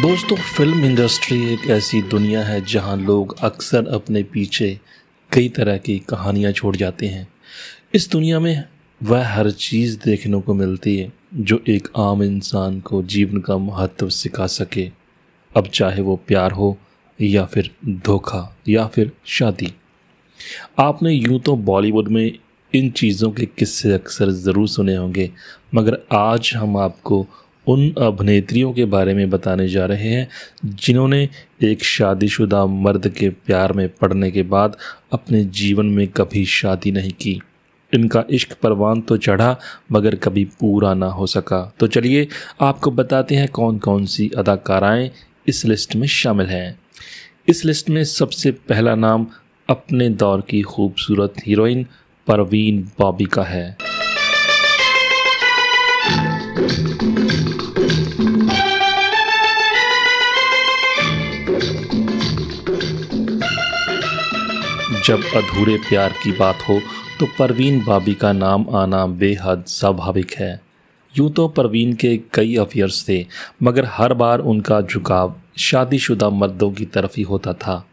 दोस्तों film industry एक ऐसी दुनिया है जहाँ लोग अक्सर अपने पीछे कई तरह की कहानियाँ छोड़ जाते हैं। इस दुनिया में वह हर चीज़ देखने को मिलती है जो एक आम इंसान को जीवन का महत्व सिखा सके। अब चाहे वो प्यार हो या फिर धोखा या फिर शादी। आपने यूँ तो बॉलीवुड में इन चीज़ों के किस्से अक्सर ज़रूर सुने होंगे, मगर आज हम आपको उन अभिनेत्रियों के बारे में बताने जा रहे हैं, जिन्होंने एक शादीशुदा मर्द के प्यार में पड़ने के बाद अपने जीवन में कभी शादी नहीं की। इनका इश्क परवान तो चढ़ा, मगर कभी पूरा ना हो सका। तो चलिए, आपको बताते हैं कौन कौन सी अदाकाराएँ इस लिस्ट में शामिल हैं। इस लिस्ट में सबसे पहला नाम अपने दौर की खूबसूरत हीरोइन परवीन बॉबी का है। जब अधूरे प्यार की बात हो तो परवीन बाबी का नाम आना बेहद स्वाभाविक है। यूँ तो परवीन के कई अफेयर्स थे, मगर हर बार उनका झुकाव शादीशुदा मर्दों की तरफ़ ही होता था।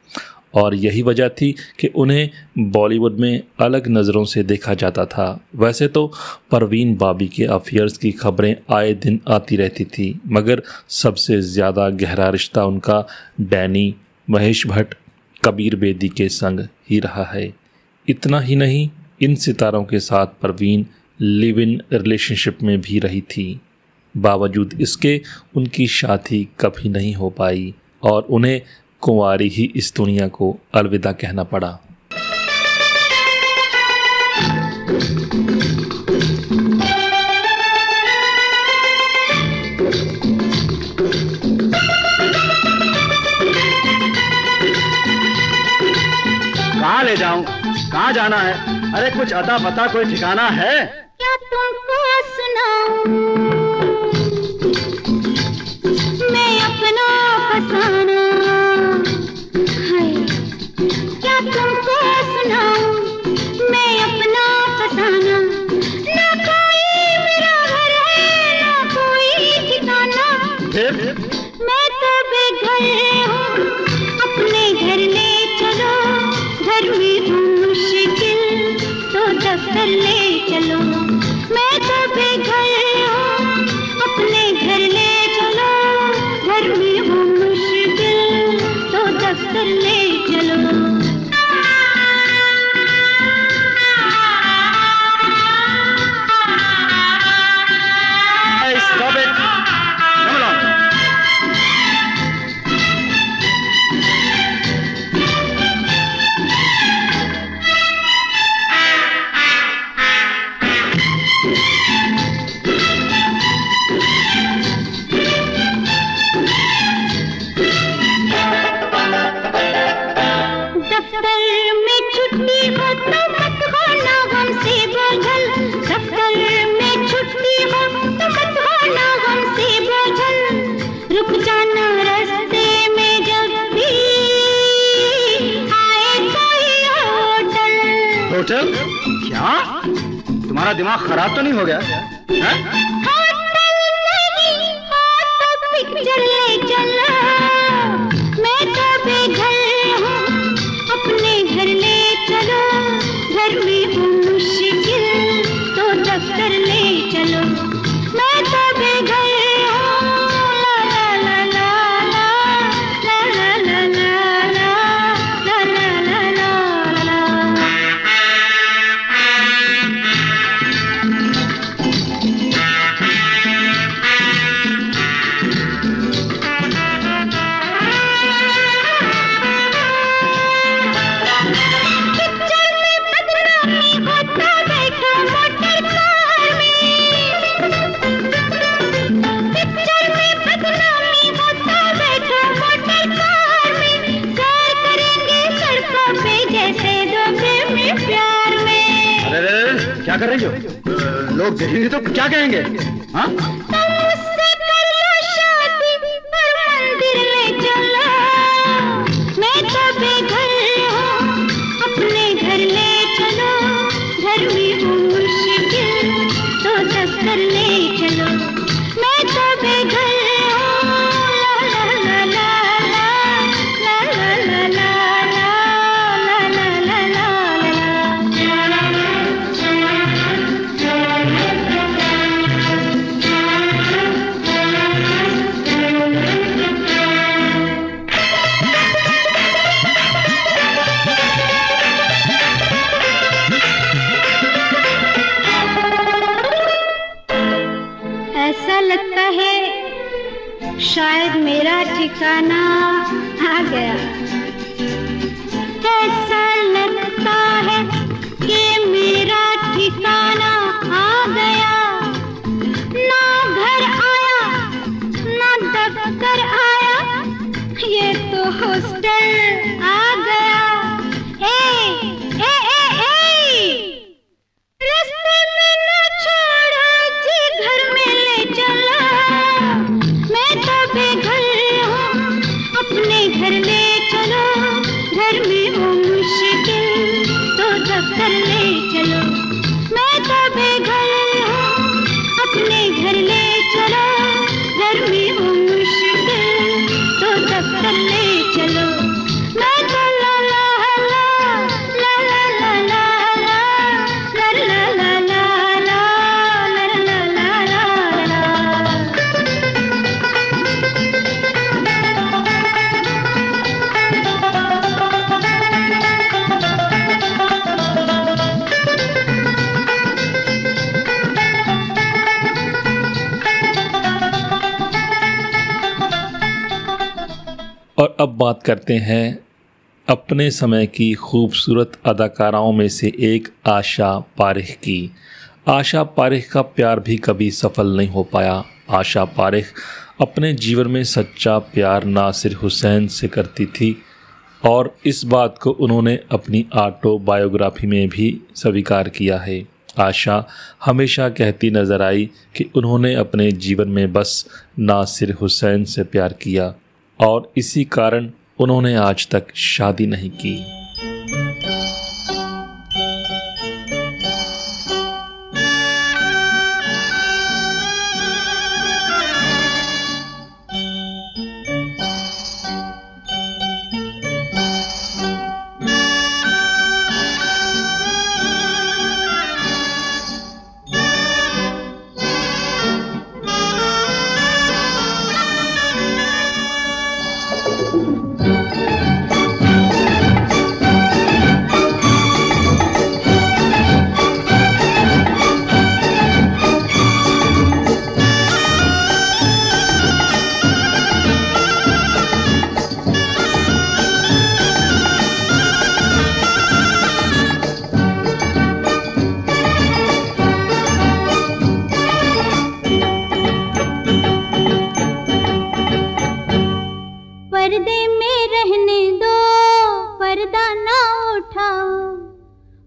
और यही वजह थी कि उन्हें बॉलीवुड में अलग नज़रों से देखा जाता था। वैसे तो परवीन बाबी के अफेयर्स की खबरें आए दिन आती रहती थी, मगर सबसे ज़्यादा गहरा रिश्ता उनका डैनी महेश भट्ट, कबीर बेदी के संग ही रहा है। इतना ही नहीं, इन सितारों के साथ परवीन लिव इन रिलेशनशिप में भी रही थी। बावजूद इसके, उनकी शादी कभी नहीं हो पाई और उन्हें कुंवारी ही इस दुनिया को अलविदा कहना पड़ा। कहाँ जाना है? अरे कुछ अता पता कोई ठिकाना है? क्या तुमको सुनाऊं मैं अपना फसाना है। क्या तुमको सुनाऊं फ़सल ले चलो। तुम्हारा दिमाग खराब तो नहीं हो गया हैं? है। शायद मेरा ठिकाना आ गया। अब बात करते हैं अपने समय की खूबसूरत अदाकाराओं में से एक आशा पारिख की। आशा पारिख का प्यार भी कभी सफल नहीं हो पाया। आशा पारिख अपने जीवन में सच्चा प्यार नासिर हुसैन से करती थी और इस बात को उन्होंने अपनी ऑटोबायोग्राफी में भी स्वीकार किया है। आशा हमेशा कहती नज़र आई कि उन्होंने अपने जीवन में बस नासिर हुसैन से प्यार किया। और इसी कारण उन्होंने आज तक शादी नहीं की।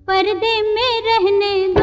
पर्दा में रहने गया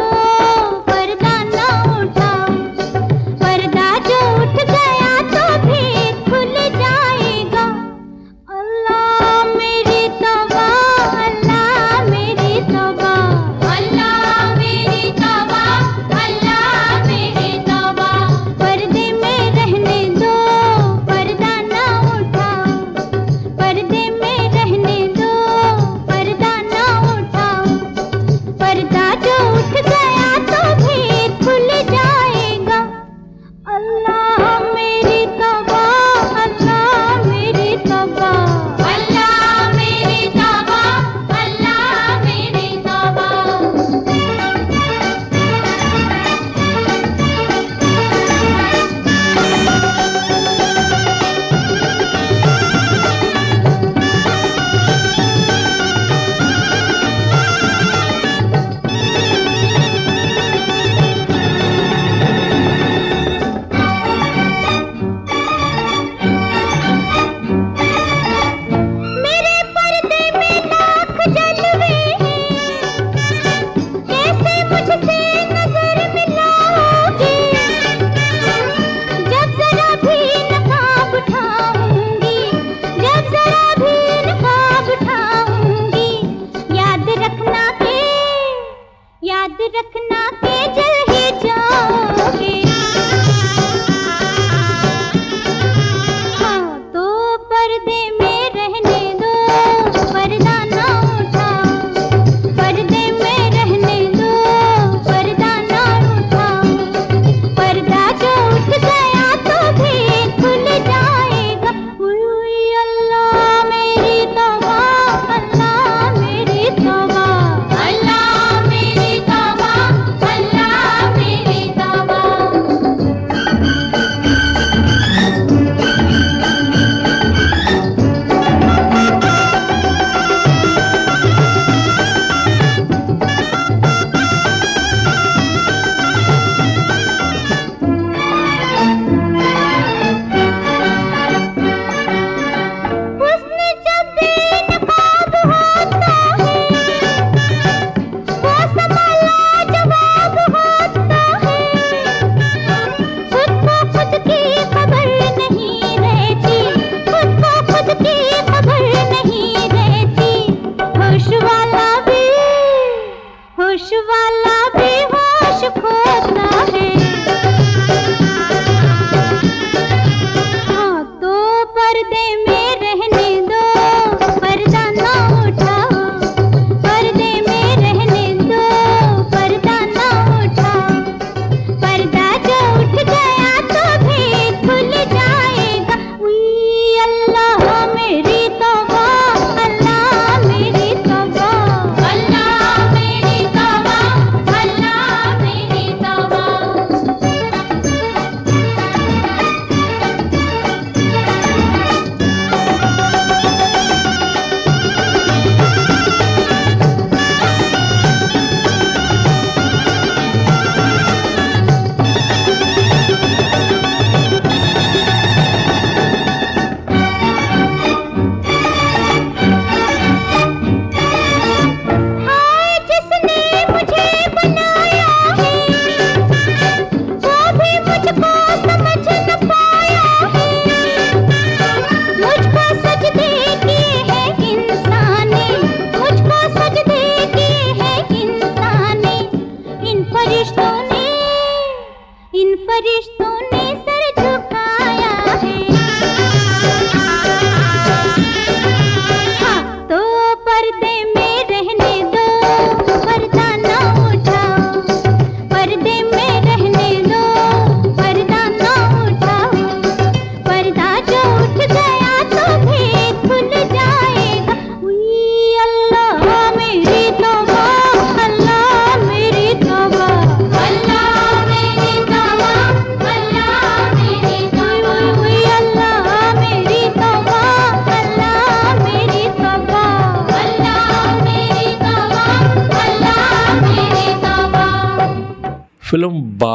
वाला भी होश खोता है।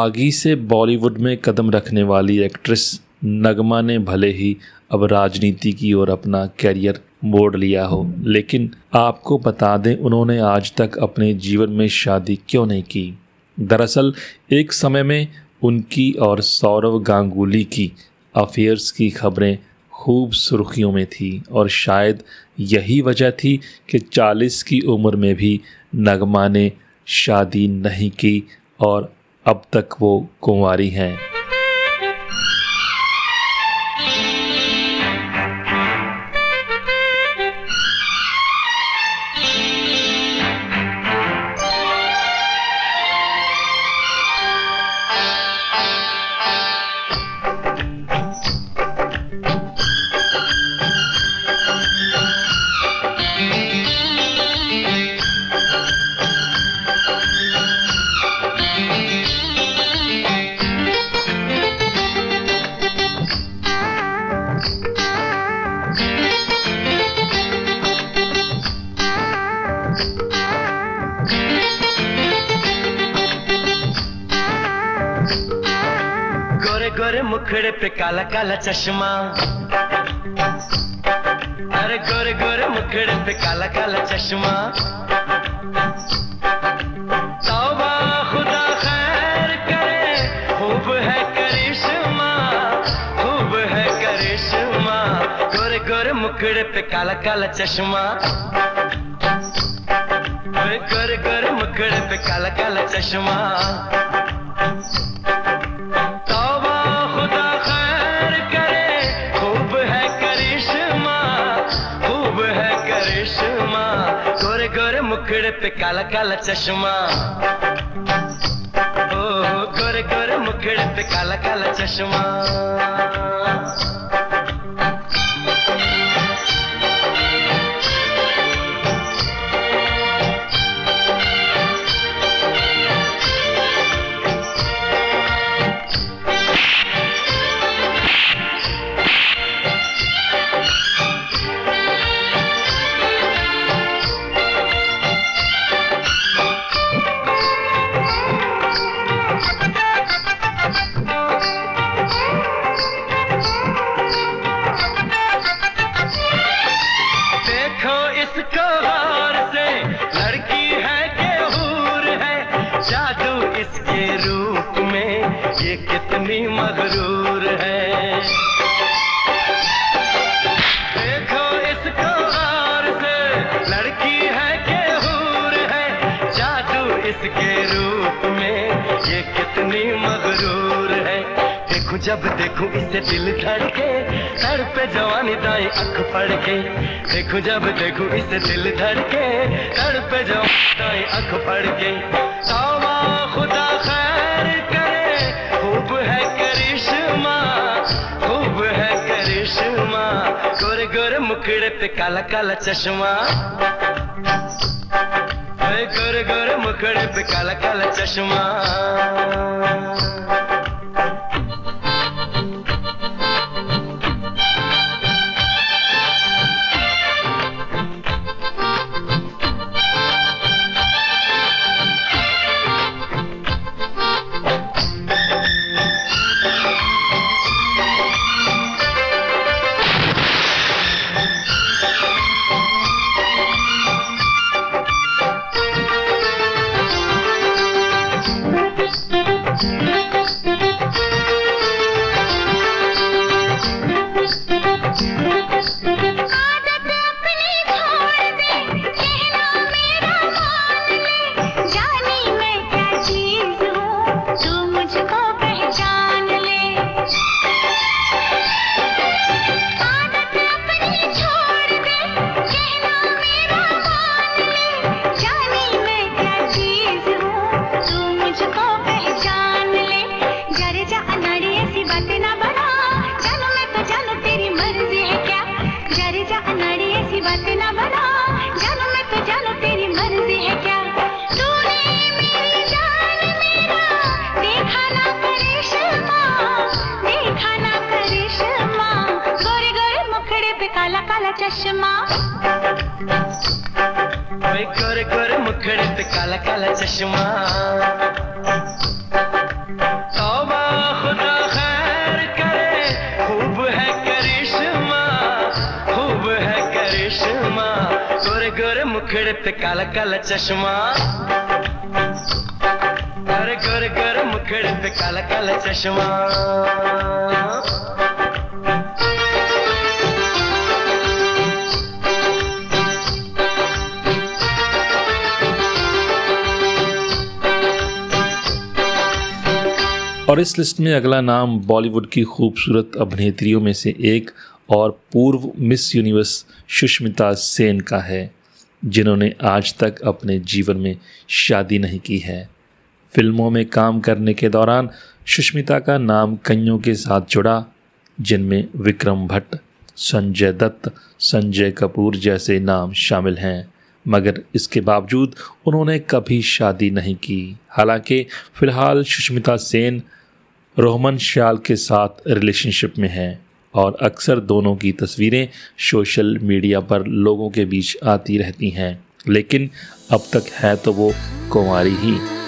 बागी से बॉलीवुड में कदम रखने वाली एक्ट्रेस नगमा ने भले ही अब राजनीति की ओर अपना कैरियर मोड़ लिया हो, लेकिन आपको बता दें उन्होंने आज तक अपने जीवन में शादी क्यों नहीं की। दरअसल, एक समय में उनकी और सौरव गांगुली की अफेयर्स की खबरें खूब सुर्खियों में थी और शायद यही वजह थी कि 40 की उम्र में भी नगमा ने शादी नहीं की और अब तक वो कुंवारी हैं। काला चश्मा। अरे गोरे गोरे मुखड़े पे काला काला चश्मा। करे मुखड़े पे काला काला चश्मा। गोरे गोरे मुखड़े पे काला काला चश्मा। पे काला काला चश्मा। ओ गोरे गोरे मुखड़े पे काला काला चश्मा। काला चश्मा। गोर गोरे मुखड़े पे काला काला चश्मा। गोरे मुखड़े पे काला काला चश्मा। अरे गोरे गोरे मुखड़े पे काला काला चश्मा। और इस लिस्ट में अगला नाम बॉलीवुड की खूबसूरत अभिनेत्रियों में से एक और पूर्व मिस यूनिवर्स सुष्मिता सेन का है। जिन्होंने आज तक अपने जीवन में शादी नहीं की है। फ़िल्मों में काम करने के दौरान सुष्मिता का नाम कईयों के साथ जुड़ा, जिनमें विक्रम भट्ट, संजय दत्त, संजय कपूर जैसे नाम शामिल हैं। मगर इसके बावजूद उन्होंने कभी शादी नहीं की। हालाँकि फ़िलहाल सुष्मिता सेन, रोहमन श्याल के साथ रिलेशनशिप में हैं। और अक्सर दोनों की तस्वीरें सोशल मीडिया पर लोगों के बीच आती रहती हैं। लेकिन अब तक है तो वो कुमारी ही।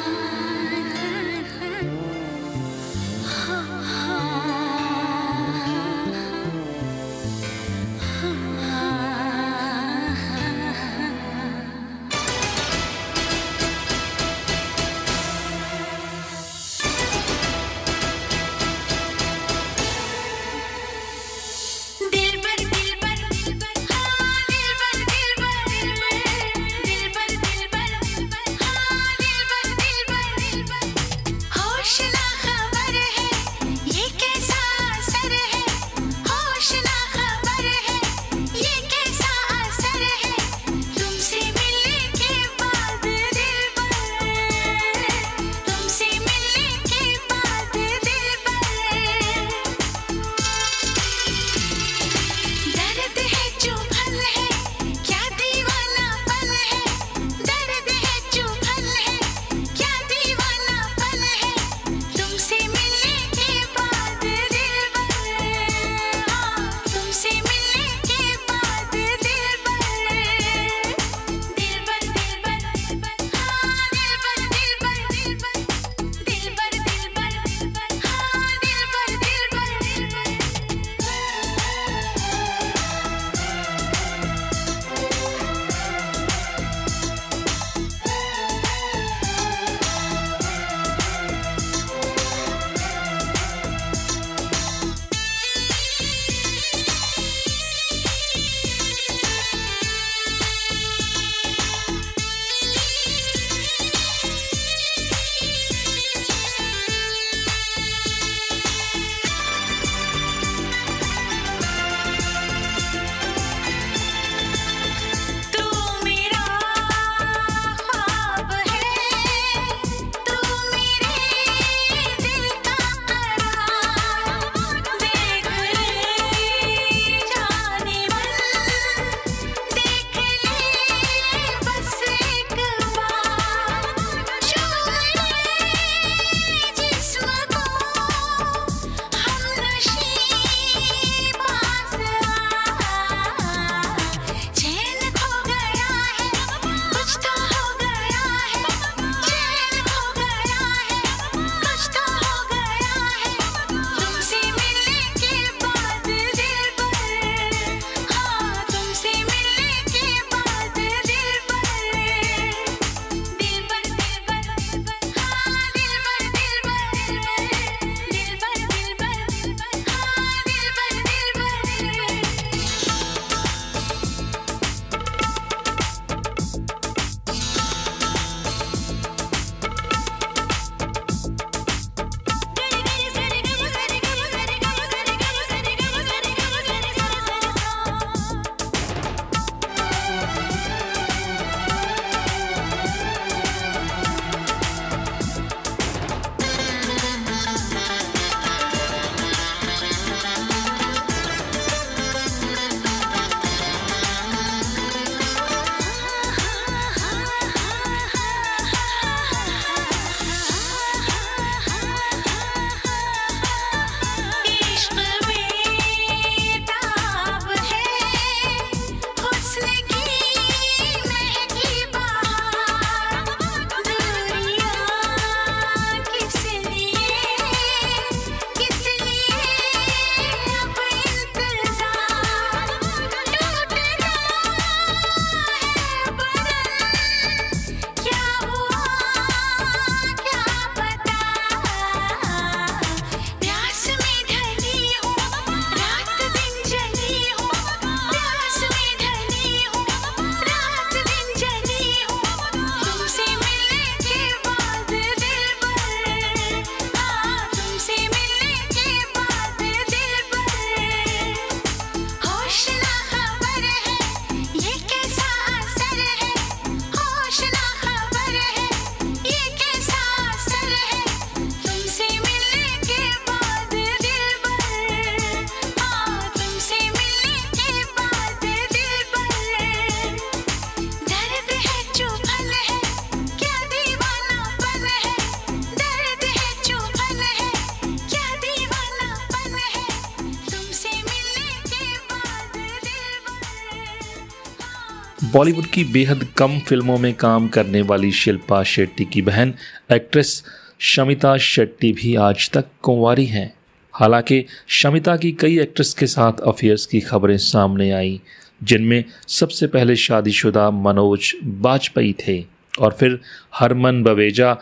बॉलीवुड की बेहद कम फ़िल्मों में काम करने वाली शिल्पा शेट्टी की बहन, एक्ट्रेस शमिता शेट्टी भी आज तक कुंवारी हैं। हालाँकि शमिता की कई एक्ट्रेस के साथ अफेयर्स की खबरें सामने आई, जिनमें सबसे पहले शादीशुदा मनोज बाजपेयी थे, और फिर हरमन बवेजा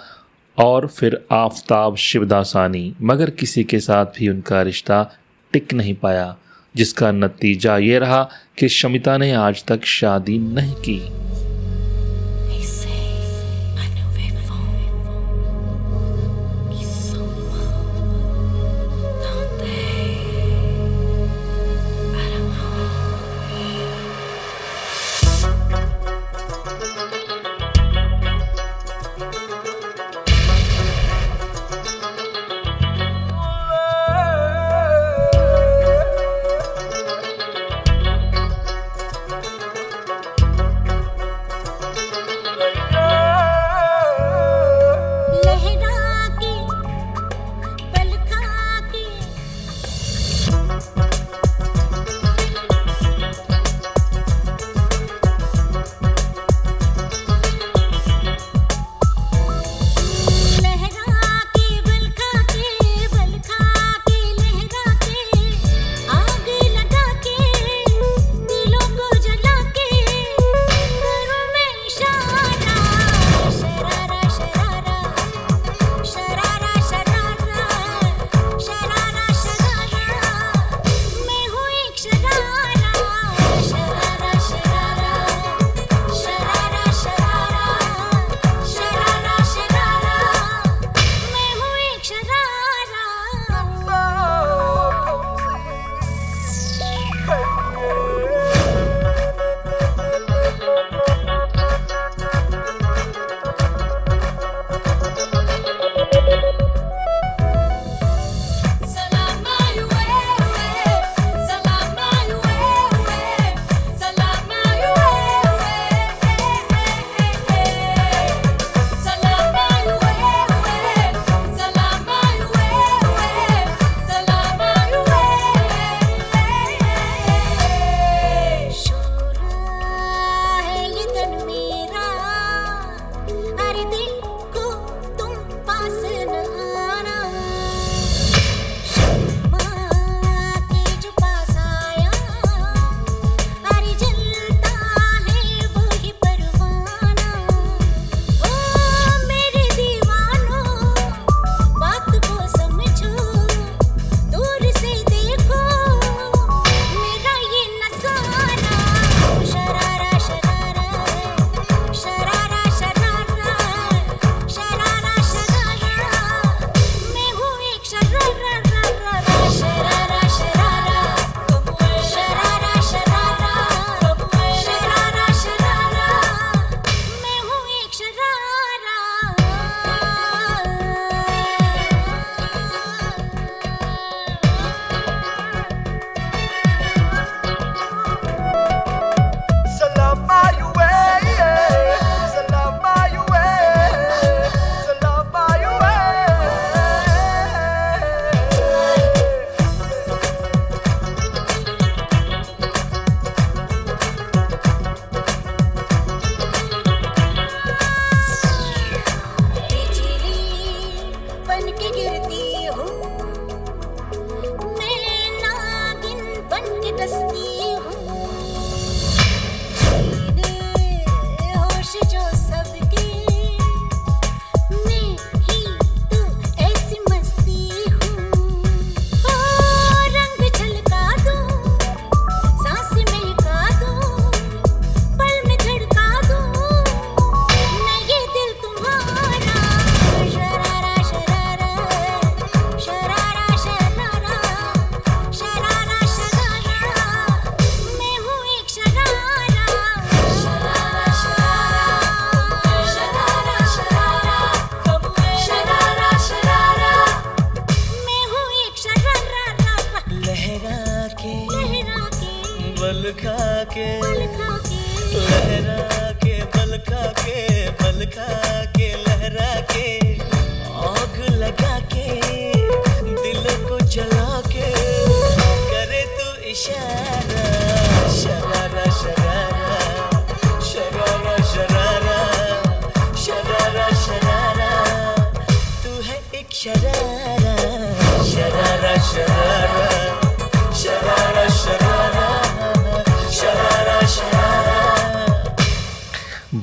और फिर आफताब शिवदासानी, मगर किसी के साथ भी उनका रिश्ता टिक नहीं पाया। जिसका नतीजा ये रहा कि शमिता ने आज तक शादी नहीं की।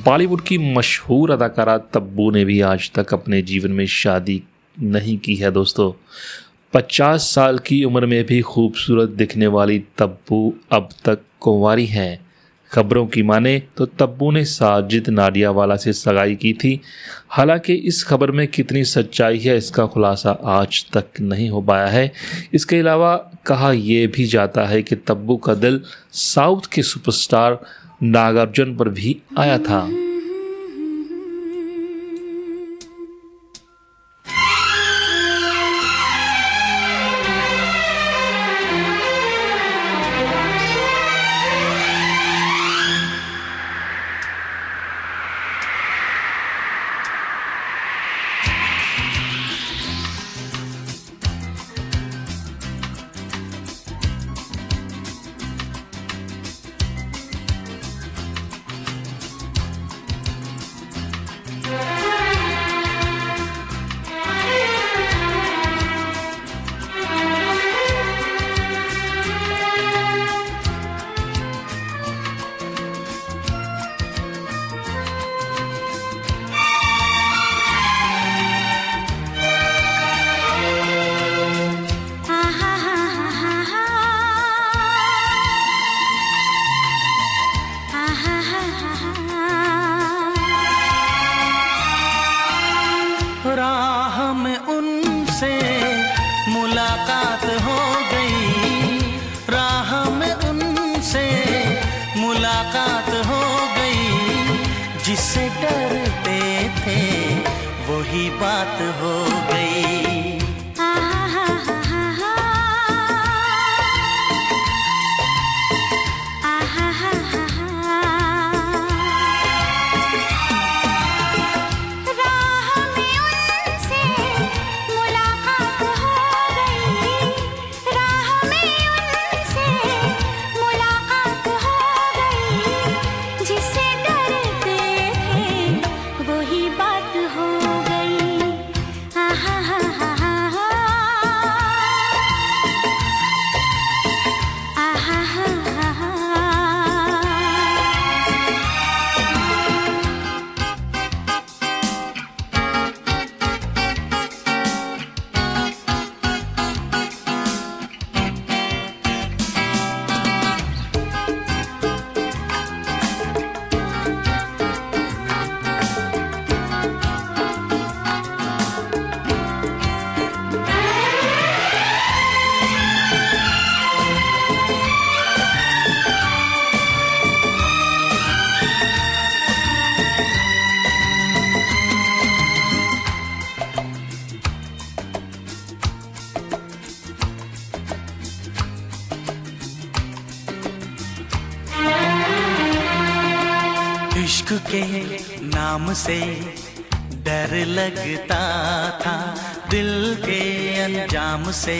बॉलीवुड की मशहूर अदाकारा तब्बू ने भी आज तक अपने जीवन में शादी नहीं की है, दोस्तों। पचास साल की उम्र में भी खूबसूरत दिखने वाली तब्बू अब तक कुंवारी हैं। खबरों की माने तो तब्बू ने साजिद नाडियावाला से सगाई की थी। हालाँकि इस खबर में कितनी सच्चाई है, इसका खुलासा आज तक नहीं हो पाया है। इसके अलावा कहा यह भी जाता है कि तब्बू का दिल साउथ के सुपरस्टार नागार्जुन पर भी आया था। से डर लगता था, दिल के अंजाम से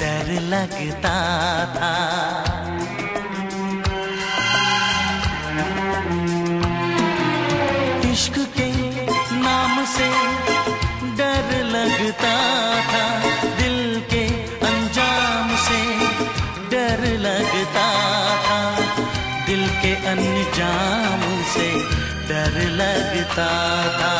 डर लगता था। इश्क के नाम से डर लगता था, दिल के अंजाम से डर लगता था, दिल के अंजाम से डर लगता था।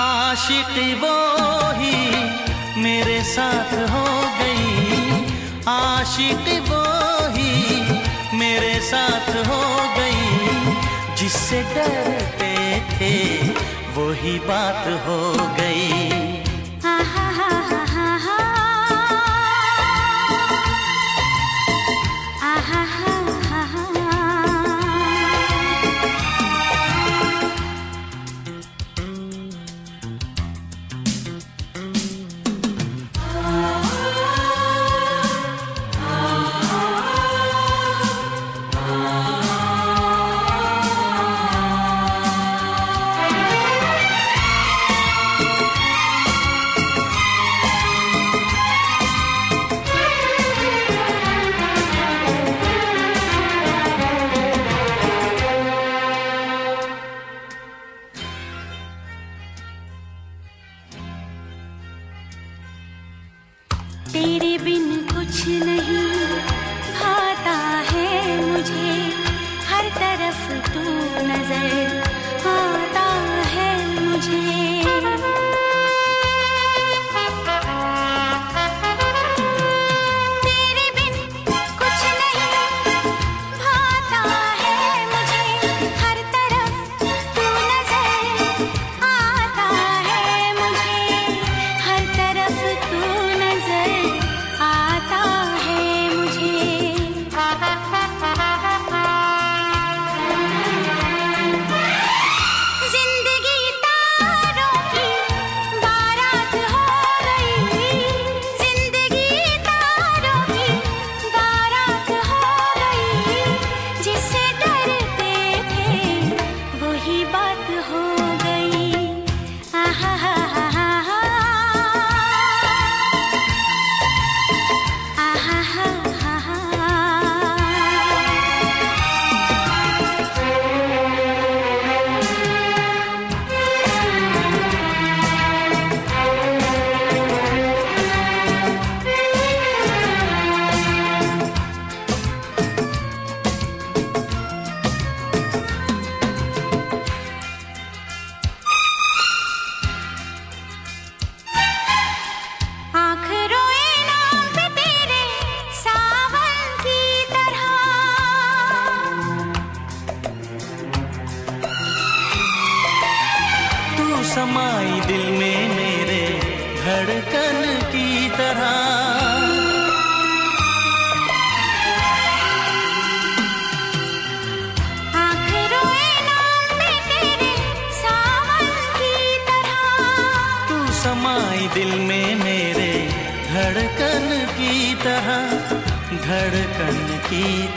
आशिक वो ही मेरे साथ हो गई। आशिक वो ही मेरे साथ हो गई। जिससे डरते थे, वही बात हो गई।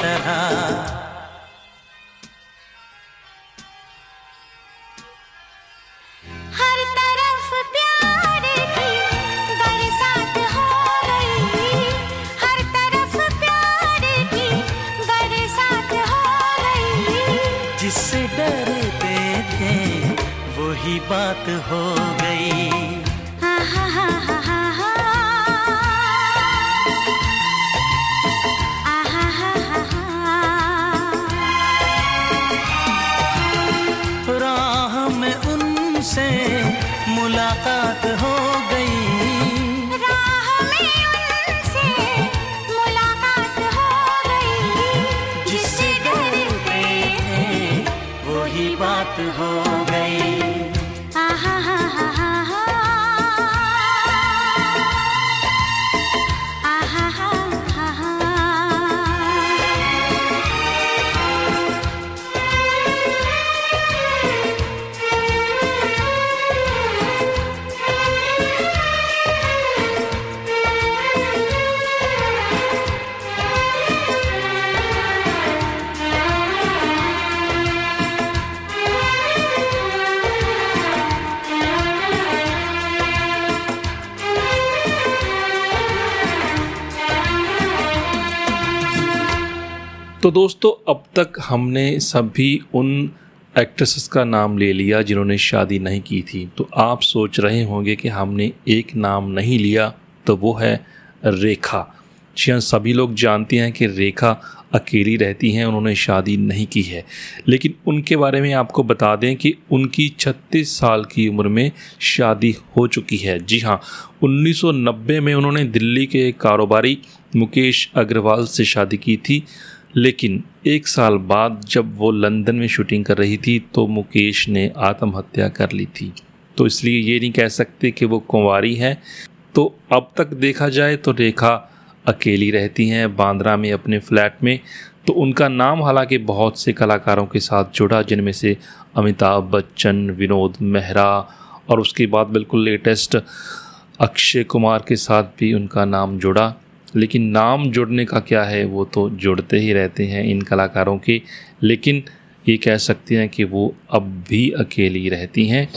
गई जिससे डरते थे वही बात हो गई। तो दोस्तों, अब तक हमने सभी उन एक्ट्रेसेस का नाम ले लिया जिन्होंने शादी नहीं की थी। तो आप सोच रहे होंगे कि हमने एक नाम नहीं लिया तो वो है रेखा। जी हाँ सभी लोग जानते हैं कि रेखा अकेली रहती हैं, उन्होंने शादी नहीं की है। लेकिन उनके बारे में आपको बता दें कि उनकी 36 साल की उम्र में शादी हो चुकी है। जी हाँ 1990 में उन्होंने दिल्ली के कारोबारी मुकेश अग्रवाल से शादी की थी। लेकिन एक साल बाद जब वो लंदन में शूटिंग कर रही थी तो मुकेश ने आत्महत्या कर ली थी। तो इसलिए ये नहीं कह सकते कि वो कुंवारी हैं। तो अब तक देखा जाए तो रेखा अकेली रहती हैं बांद्रा में अपने फ्लैट में। तो उनका नाम हालाँकि बहुत से कलाकारों के साथ जुड़ा, जिनमें से अमिताभ बच्चन, विनोद मेहरा और उसके बाद बिल्कुल लेटेस्ट अक्षय कुमार के साथ भी उनका नाम जुड़ा। लेकिन नाम जुड़ने का क्या है? वो तो जुड़ते ही रहते हैं इन कलाकारों के। लेकिन ये कह सकते हैं कि वो अब भी अकेली रहती हैं।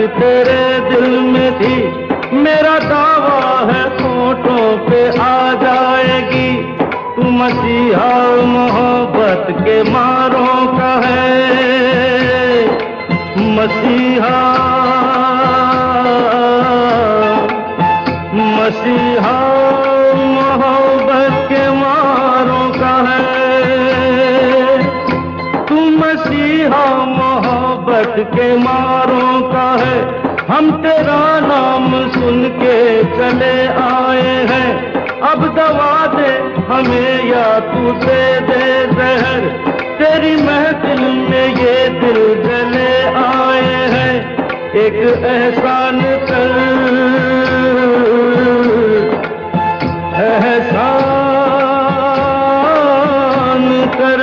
अब या तू दे दे जहर, तेरी महफिल में ये दिल जले आए हैं, एक एहसान कर। एहसान कर।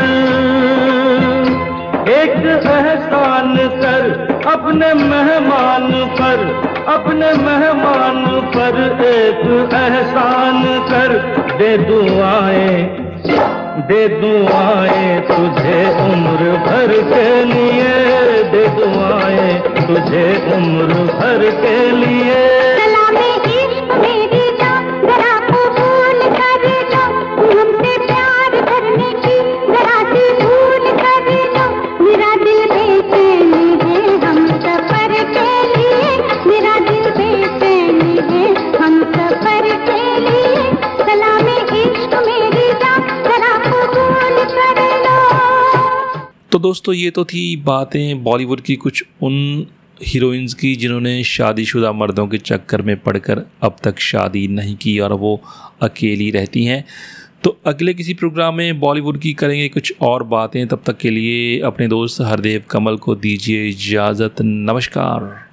एक एहसान कर अपने मेहमान पर, अपने मेहमान पर एक एहसान दुआएँ, दे दुआएँ, तुझे उम्र भर के लिए, दे दुआएँ, तुझे उम्र भर के लिए। दोस्तों, ये तो थी बातें बॉलीवुड की कुछ उन हीरोइंस की जिन्होंने शादीशुदा मर्दों के चक्कर में पड़कर अब तक शादी नहीं की और वो अकेली रहती हैं। तो अगले किसी प्रोग्राम में बॉलीवुड की करेंगे कुछ और बातें। तब तक के लिए अपने दोस्त हरदेव कमल को दीजिए इजाज़त। नमस्कार।